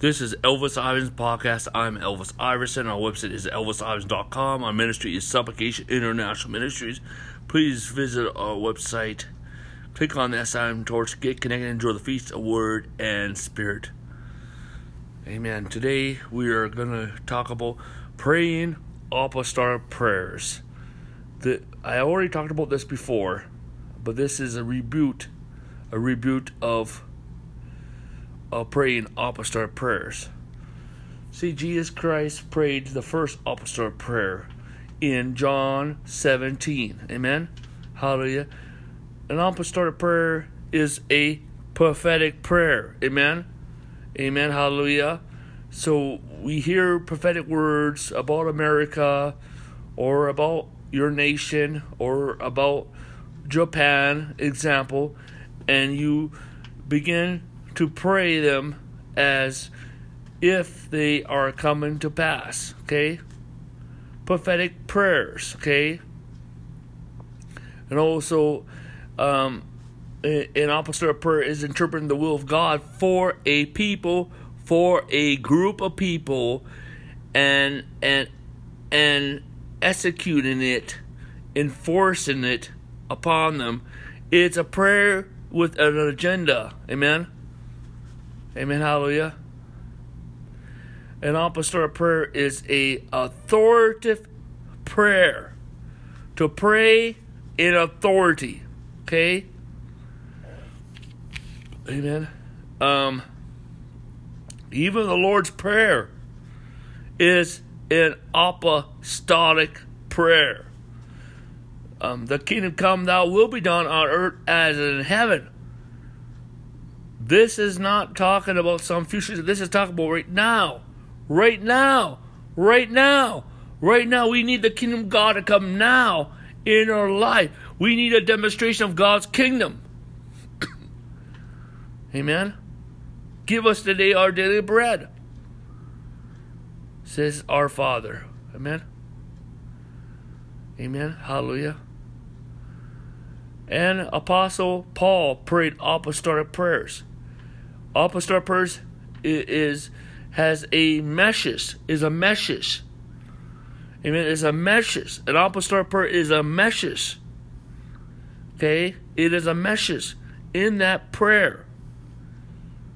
This is Elvis Iverson Podcast. I'm Elvis Iverson. Our website is elvisiverson.com. Our ministry is Supplication International Ministries. Please visit our website. Click on the SIM torch, get connected, enjoy the feast of word and spirit. Amen. Today we are going to talk about praying apostolic prayers. The, I already talked about this before, but this is a reboot, a reboot of of praying apostolic prayers. See, Jesus Christ prayed the first apostolic prayer in John 17. Amen. Hallelujah. An apostolic prayer is a prophetic prayer. Amen. Amen. Hallelujah. So we hear prophetic words about America or about your nation or about Japan, example, and you begin to pray them as if they are coming to pass. Okay? Prophetic prayers. Okay? And also, um, an of prayer is interpreting the will of God for a people, for a group of people, and and and executing it, enforcing it upon them. It's a prayer with an agenda. Amen. Amen. Hallelujah. An apostolic prayer is a authoritative prayer. To pray in authority. Okay? Amen. Um even the Lord's Prayer is an apostolic prayer. Um, the kingdom come, thou will be done on earth as in heaven. This is not talking about some future. This is talking about right now. Right now. Right now. Right now. We need the kingdom of God to come now in our life. We need a demonstration of God's kingdom. Amen. Give us today our daily bread. Says our Father. Amen. Amen. Hallelujah. And Apostle Paul prayed apostolic prayers. Apostolic prayers is has a meshes, is a meshes. Amen. It's a meshes. An apostolic prayer is a meshes. Okay? It is a meshes in that prayer.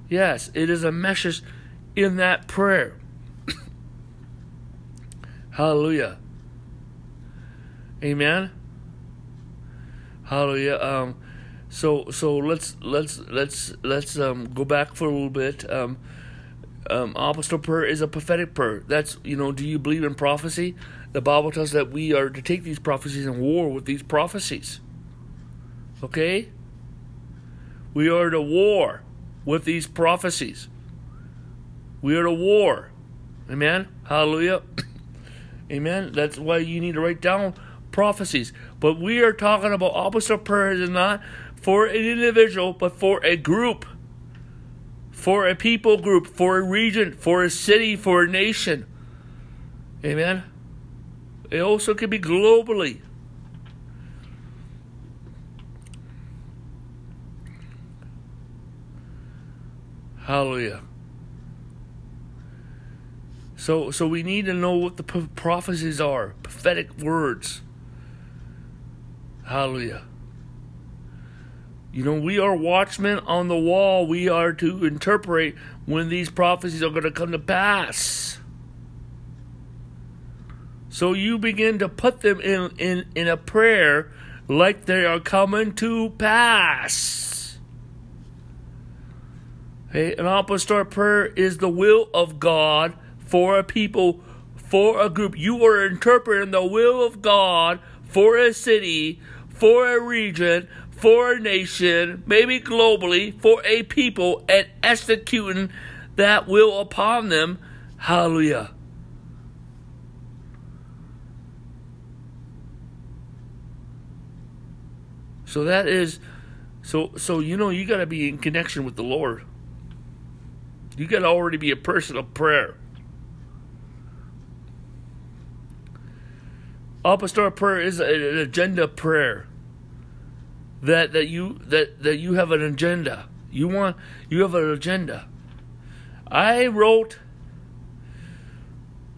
Yes, it is a meshes in that prayer. Hallelujah. Amen. Hallelujah. Um, so so let's let's let's let's um go back for a little bit. Um, um, apostolic prayer is a prophetic prayer. That's you know. Do you believe in prophecy? The Bible tells that we are to take these prophecies and war with these prophecies. Okay. We are to war with these prophecies. We are to war. Amen. Hallelujah. Amen. That's why you need to write down prophecies. But we are talking about apostolic prayers is not for an individual, but for a group, for a people group, for a region, for a city, for a nation. Amen. It also can be globally. Hallelujah. So, so we need to know what the prophecies are, prophetic words. Hallelujah. You know, we are watchmen on the wall. We are to interpret when these prophecies are going to come to pass. So you begin to put them in, in, in a prayer like they are coming to pass. Okay, an apostolic prayer is the will of God for a people, for a group. You are interpreting the will of God for a city, for a region, for a nation, maybe globally, for a people, and executing that will upon them. Hallelujah. So that is so so you know you got to be in connection with the Lord. You got to already be a person of prayer. Apostolic prayer is an agenda prayer. That that you that that you have an agenda. You want you have an agenda. I wrote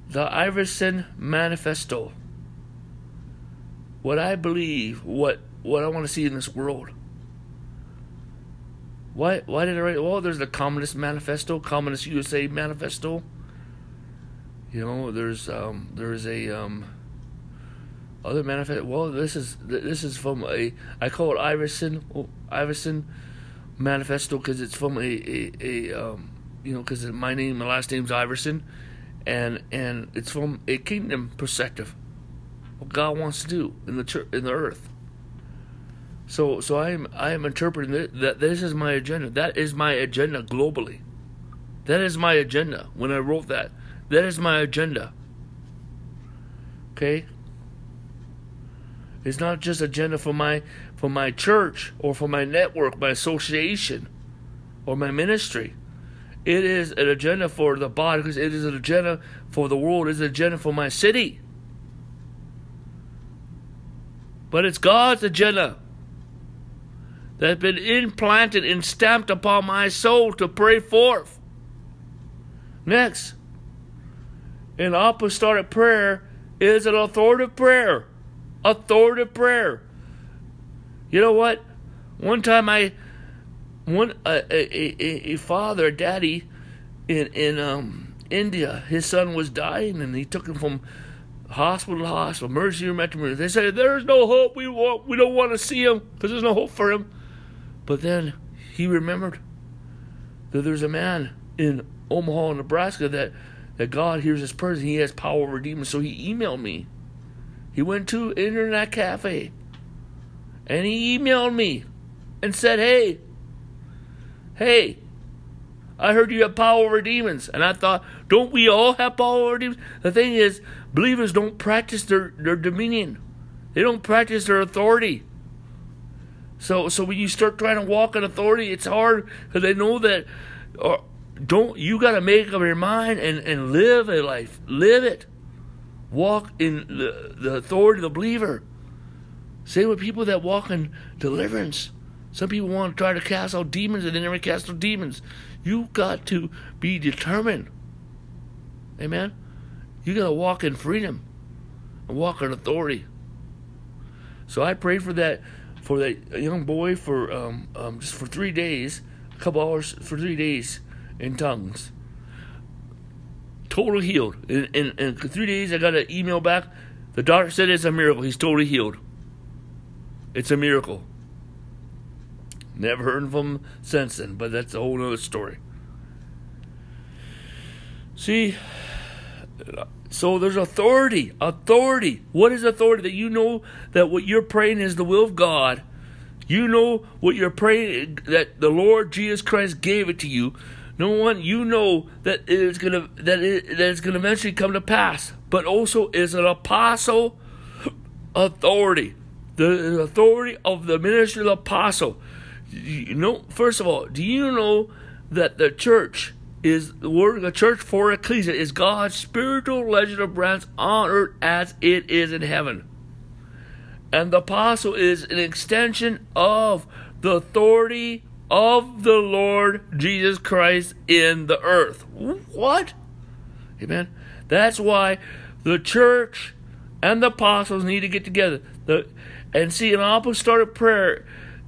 the Iverson Manifesto. What I believe, what what I want to see in this world. Why why did I write well there's the Communist Manifesto, Communist USA Manifesto. You know, there's um there's a um other manifesto well this is this is from a I call it Iverson Iverson Manifesto because it's from a, a, a um you know because my name my last name's Iverson and and it's from a kingdom perspective what God wants to do in the church in the earth so so I am I am interpreting it, that this is my agenda. That is my agenda globally. That is my agenda. When I wrote that, that is my agenda. Okay? It's not just agenda for my for my church or for my network, my association, or my ministry. It is an agenda for the body it is an agenda for the world. It is an agenda for my city. But it's God's agenda that's been implanted and stamped upon my soul to pray forth. Next, an apostolic prayer is an authoritative prayer. Authoritative prayer. You know what? One time I, one a, a, a, father, a daddy, in in um, India, his son was dying, and he took him from hospital to hospital, emergency room after emergency. They said, "There's no hope. We want, we don't want to see him because there's no hope for him." But then he remembered that there's a man in Omaha, Nebraska that, that God hears his prayers and he has power over demons. So he emailed me. He went to internet cafe and he emailed me and said, Hey, hey, I heard you have power over demons. And I thought, don't we all have power over demons? The thing is, believers don't practice their, their dominion. They don't practice their authority. So so when you start trying to walk in authority, it's hard because they know that. Or uh, don't you got to make up your mind and and live a life, live it, walk in the the authority of the believer. Same with people that walk in deliverance. Some people want to try to cast out demons and they never cast out demons. You got to be determined. Amen. You got to walk in freedom and walk in authority. So I prayed for that for that young boy for um, um, just for three days, a couple hours for three days in tongues. Total healed. In, in, in three days, I got an email back. The doctor said it's a miracle. He's totally healed. It's a miracle. Never heard from him since then, but that's a whole other story. See, so there's authority. Authority. What is authority? That you know that what you're praying is the will of God. You know what you're praying that the Lord Jesus Christ gave it to you. No one you know that it is gonna that it that is gonna eventually come to pass. But also is an apostle authority. The authority of the ministry of the apostle. You know, first of all, do you know that the church is the word of the church for ecclesia is God's spiritual legislative branch on earth as it is in heaven. And the apostle is an extension of the authority of the Lord Jesus Christ in the earth. What? Amen. That's why the church and the apostles need to get together. The, and see, an apostolic prayer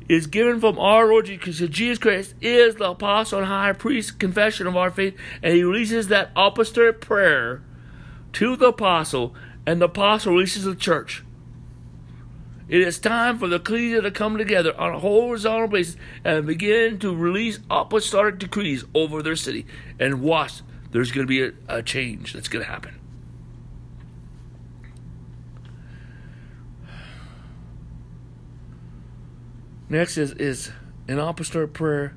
is given from our Lord Jesus, Jesus Christ is the apostle and high priest confession of our faith, and he releases that apostolic prayer to the apostle, and the apostle releases the church. It is time for the ecclesia to come together on a horizontal basis and begin to release apostolic decrees over their city. And watch, there's going to be a, a change that's going to happen. Next is is an apostolic prayer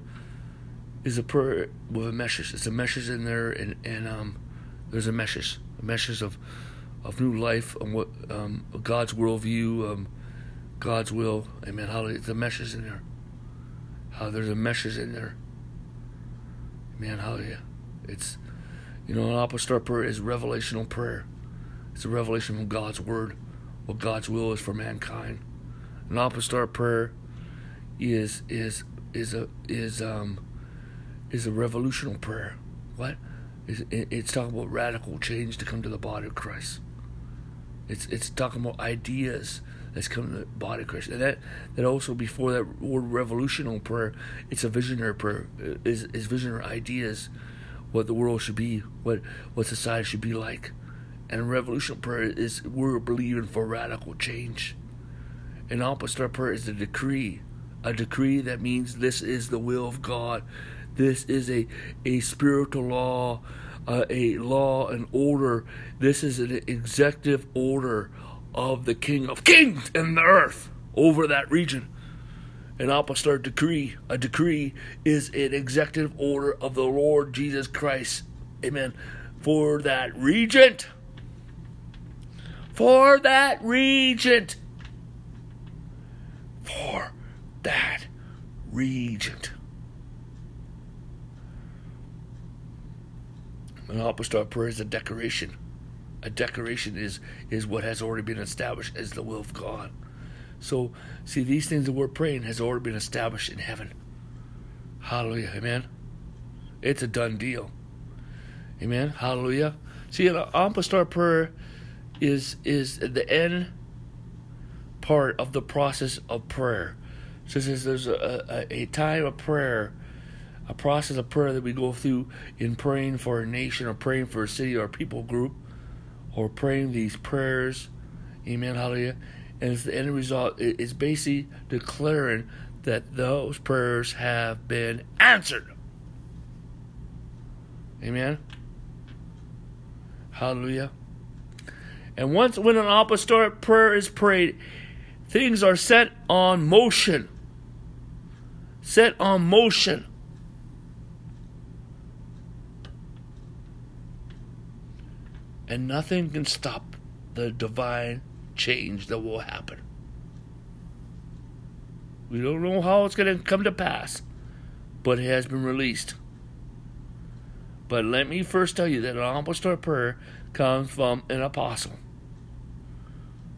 is a prayer with a message. It's a message in there, and and um, there's a message, a message of of new life and what um, God's worldview, um, God's will. Amen. Hallelujah. The a message in there. How there's a message in there. Amen. Hallelujah. It's you know an apostolic prayer is revelational prayer. It's a revelation from God's word, what God's will is for mankind. An apostolic prayer is is is a is um is a revolutional prayer. what? It's, it's talking about radical change to come to the body of Christ. It's it's talking about ideas that's coming to the body of Christ. And that that also before that word revolutional prayer, it's a visionary prayer. Is is visionary ideas, what the world should be, what what society should be like. And revolutionary prayer is we're believing for radical change. And apostolic prayer is a decree. A decree that means this is the will of God. This is a, a spiritual law, uh, a law and order. This is an executive order of the King of Kings in the earth over that region. An apostolic decree, a decree is an executive order of the Lord Jesus Christ. Amen. For that regent. For that regent. For that regent. An apostolic prayer is a decoration. A decoration is is what has already been established as the will of God. So, see, these things that we're praying has already been established in heaven. Hallelujah. Amen. It's a done deal. Amen. Hallelujah. See, an apostolic prayer is is the end part of the process of prayer. So there's a, a, a time of prayer a process of prayer that we go through in praying for a nation or praying for a city or a people group or praying these prayers. Amen. Hallelujah. And it's the end result it's basically declaring that those prayers have been answered. Amen. Hallelujah. And once when an apostolic prayer is prayed, things are set on motion. Set on motion. And nothing can stop the divine change that will happen. We don't know how it's going to come to pass, but it has been released. But let me first tell you that an apostolic prayer comes from an apostle.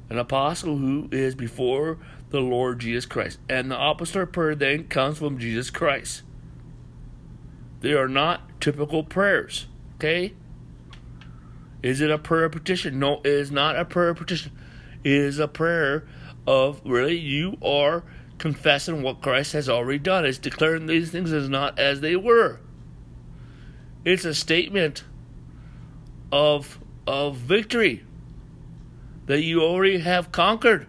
An apostle who is before the Lord Jesus Christ. And the apostolic prayer then comes from Jesus Christ. They are not typical prayers. Okay? Is it a prayer petition? No, it is not a prayer petition. It is a prayer of really you are confessing what Christ has already done. It's declaring these things as not as they were. It's a statement of of victory that you already have conquered.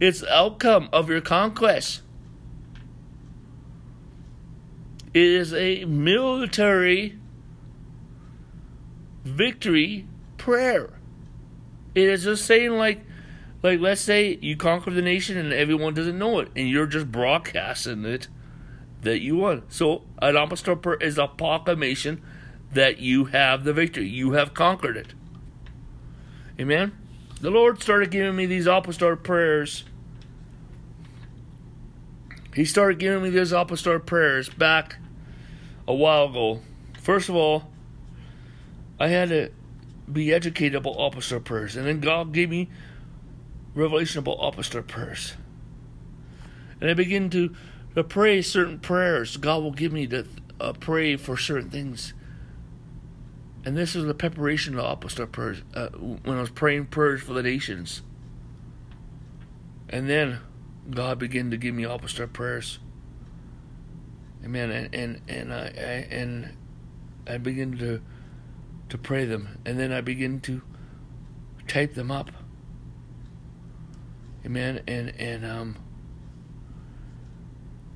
It's outcome of your conquest. It is a military victory prayer. It is just saying like like let's say you conquer the nation and everyone doesn't know it and you're just broadcasting it that you won. So an apostolic prayer is a proclamation that you have the victory. You have conquered it. Amen. The Lord started giving me these apostolic prayers. He started giving me these apostolic prayers back a while ago. First of all, I had to be educated about apostolic prayers, and then God gave me revelation about apostolic prayers. And I begin to, to pray certain prayers. God will give me to uh, pray for certain things. And this is the preparation of apostolic prayers uh, when I was praying prayers for the nations. And then God began to give me apostolic prayers. Amen. And and and I, I and I begin to to pray them, and then I begin to type them up. Amen. And and um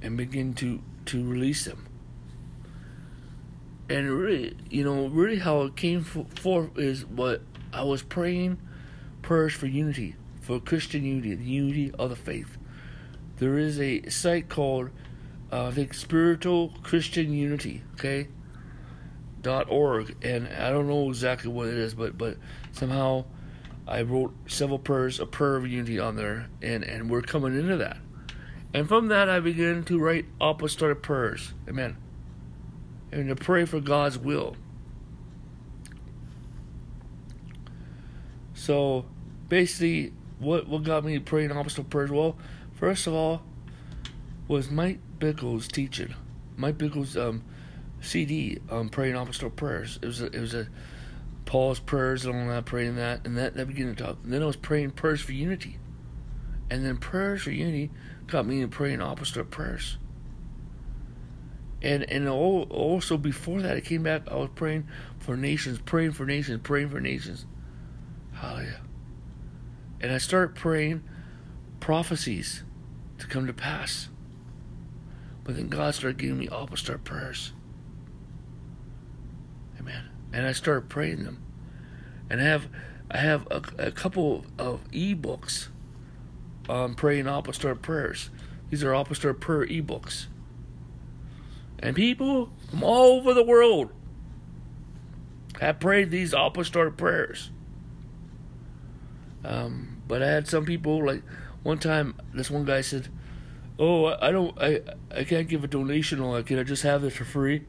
and begin to to release them. And really, you know, really how it came forth is what I was praying prayers for unity, for Christian unity, the unity of the faith. There is a site called, uh, I think, Spiritual Christian Unity. Okay, dot org, and I don't know exactly what it is, but but somehow I wrote several prayers, a prayer of unity on there, and and we're coming into that. And from that, I began to write apostolic prayers. Amen. And to pray for God's will. So, basically, what what got me praying apostolic prayers? Well, first of all, was Mike Bickle's teaching. Mike Bickle's um, CD, um, praying apostolic prayers. It was a, it was a Paul's prayers and all that, praying that, and that that began to talk. And then I was praying prayers for unity, and then prayers for unity got me in praying apostolic prayers. And and also before that, I came back. I was praying for nations, praying for nations, praying for nations. Hallelujah. And I started praying prophecies to come to pass. But then God started giving me apostolic prayers. And I started praying them. And I have I have a, a couple of e-books on praying apostolic prayers. These are apostolic prayer e-books. And people from all over the world have prayed these apostolic prayers. Um, but I had some people like one time. This one guy said, "Oh, I don't, I, I can't give a donation. Or can I just have it for free?"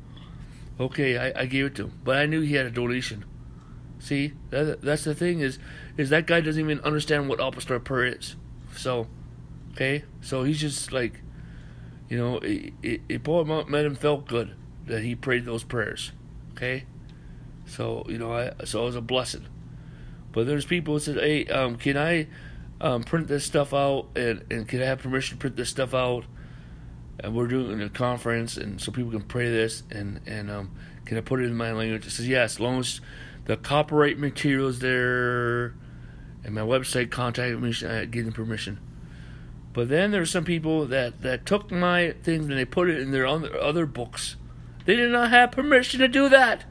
Okay, I, I gave it to him, but I knew he had a donation. See, that, that's the thing is, is that guy doesn't even understand what apostolic prayer is. So, okay, so he's just like, you know, it, it, it boy made him felt good that he prayed those prayers. Okay, so you know, I so it was a blessing. But there's people who said, "Hey, um, can I um, print this stuff out and, and can I have permission to print this stuff out?" And we're doing a conference, and so people can pray this, and and um, can I put it in my language? It says yes, as long as the copyright material is there, and my website contact me, uh, getting permission. But then there there's some people that, that took my things and they put it in their other books. They did not have permission to do that.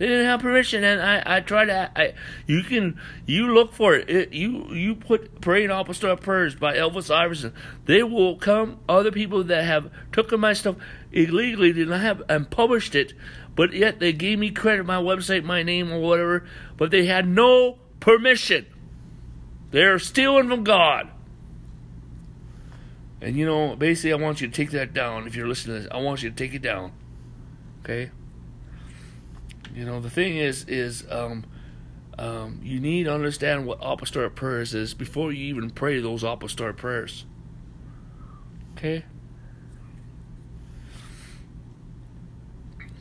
They didn't have permission, and I, I tried to. I, you can you look for it. it you you put praying apostolic prayers by Elvis Iverson. They will come. Other people that have taken my stuff illegally did not have and published it, but yet they gave me credit, my website, my name, or whatever. But they had no permission. They're stealing from God. And you know, basically, I want you to take that down. If you're listening to this, I want you to take it down. Okay. You know, the thing is, is um, um, you need to understand what apostolic prayers is before you even pray those apostolic prayers. Okay?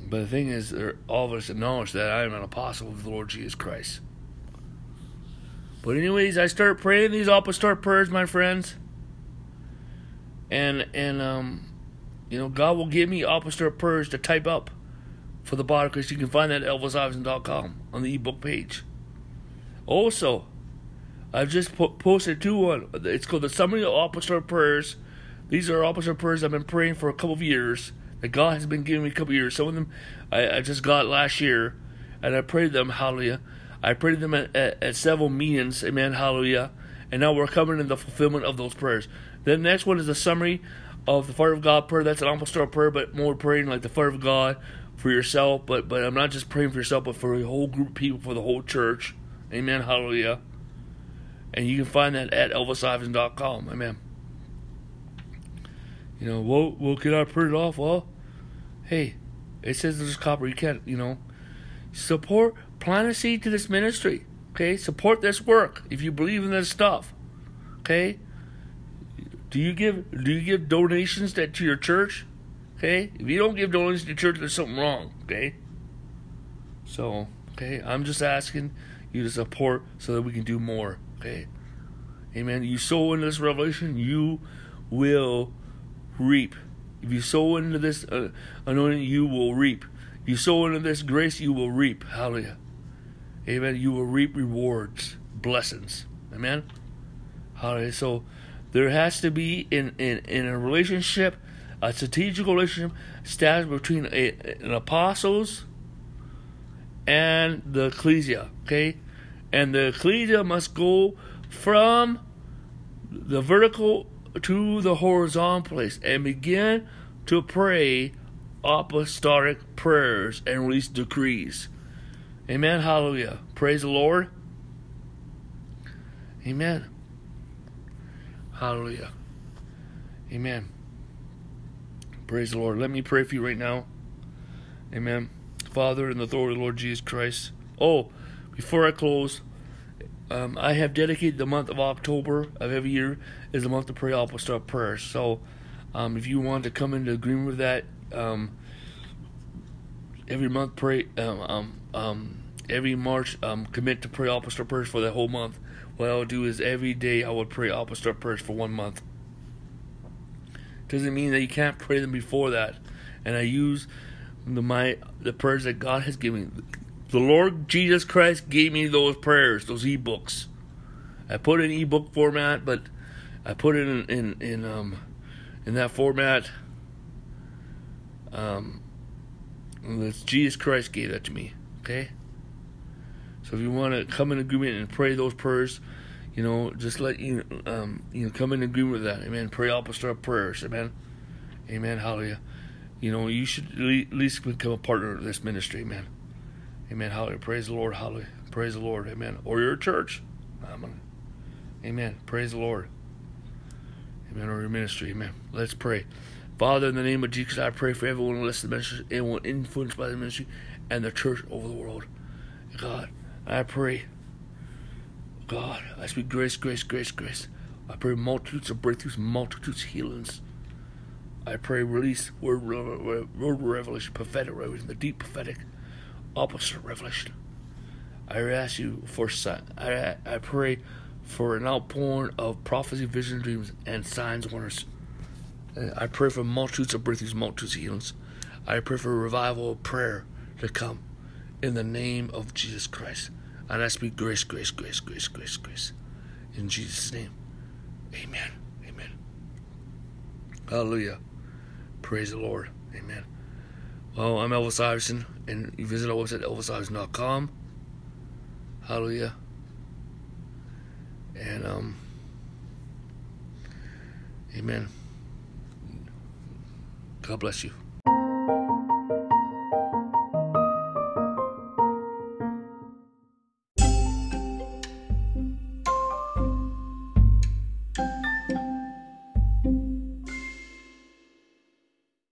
But the thing is, all of us acknowledge that I am an apostle of the Lord Jesus Christ. But anyways, I start praying these apostolic prayers, my friends, and and um, you know, God will give me apostolic prayers to type up for the Christ. You can find that at elvisiverson.com on the ebook page. Also, I've just po- posted two one. It's called the Summary of Apostolic Prayers. These are apostolic prayers I've been praying for a couple of years that God has been giving me a couple of years. Some of them I, I just got last year, and I prayed them. Hallelujah. I prayed them at, at, at several meetings. Amen. Hallelujah. And now we're coming in the fulfillment of those prayers. The next one is the summary of the fire of God prayer. That's an apostolic prayer, but more praying like the fire of God for yourself, but but I'm not just praying for yourself, but for a whole group of people, for the whole church. Amen. Hallelujah. And you can find that at elvisiverson.com. Amen. You know, well, well, can I print it off? Well, hey, it says there's copper. You can't, you know, support, plant a seed to this ministry. Okay, support this work if you believe in this stuff. Okay. Do you give Do you give donations that to your church? Okay? If you don't give donations to church, there's something wrong. Okay? So, okay, I'm just asking you to support so that we can do more. Okay? Amen. You sow into this revelation, you will reap. If you sow into this uh, anointing, you will reap. You sow into this grace, you will reap. Hallelujah. Amen. You will reap rewards, blessings. Amen. Hallelujah. So there has to be in in, in a relationship a strategic relationship established between a, an apostles and the ecclesia. Okay, and the ecclesia must go from the vertical to the horizontal place and begin to pray apostolic prayers and release decrees. Amen. Hallelujah. Praise the Lord. Amen. Hallelujah. Amen. Praise the Lord. Let me pray for you right now. Amen. Father, in the authority of the Lord Jesus Christ. Oh, before I close, um, I have dedicated the month of October of every year as the month to pray apostolic prayers. So, um, if you want to come into agreement with that, um, every month pray um um um every March commit to pray apostolic prayers for that whole month. What I would do is every day I would pray apostolic prayers for one month. Doesn't mean that you can't pray them before that. And I use the my the prayers that God has given. Me. The Lord Jesus Christ gave me those prayers, those ebooks. I put in ebook format, but I put it in in, in um in that format. Um, Jesus Christ gave that to me. Okay. So if you want to come in agreement and pray those prayers, you know, just let you um you know come in agreement with that. Amen. Pray apostolic prayers. Amen. Amen. Hallelujah. You know, you should at least become a partner of this ministry. Amen. Amen. Hallelujah. Praise the Lord. Hallelujah. Praise the Lord. Amen. Or your church. Amen. Amen. Praise the Lord. Amen. Or your ministry. Amen. Let's pray. Father, in the name of Jesus, I pray for everyone who listens to the ministry, everyone influenced by the ministry, and the church over the world. God, I pray. God, I speak grace, grace, grace, grace. I pray multitudes of breakthroughs, multitudes of healings. I pray release word, word revelation, prophetic revelation, the deep prophetic, opposite revelation. I ask you for I I pray for an outpouring of prophecy, vision, dreams, and signs, wonders. I pray for multitudes of breakthroughs, multitudes of healings. I pray for revival of prayer to come in the name of Jesus Christ. And speak grace, grace, grace, grace, grace, grace. In Jesus' name. Amen. Amen. Hallelujah. Praise the Lord. Amen. Well, I'm Elvis Iverson, and you visit our website, elvisiverson.com. Hallelujah. And, um, amen. God bless you.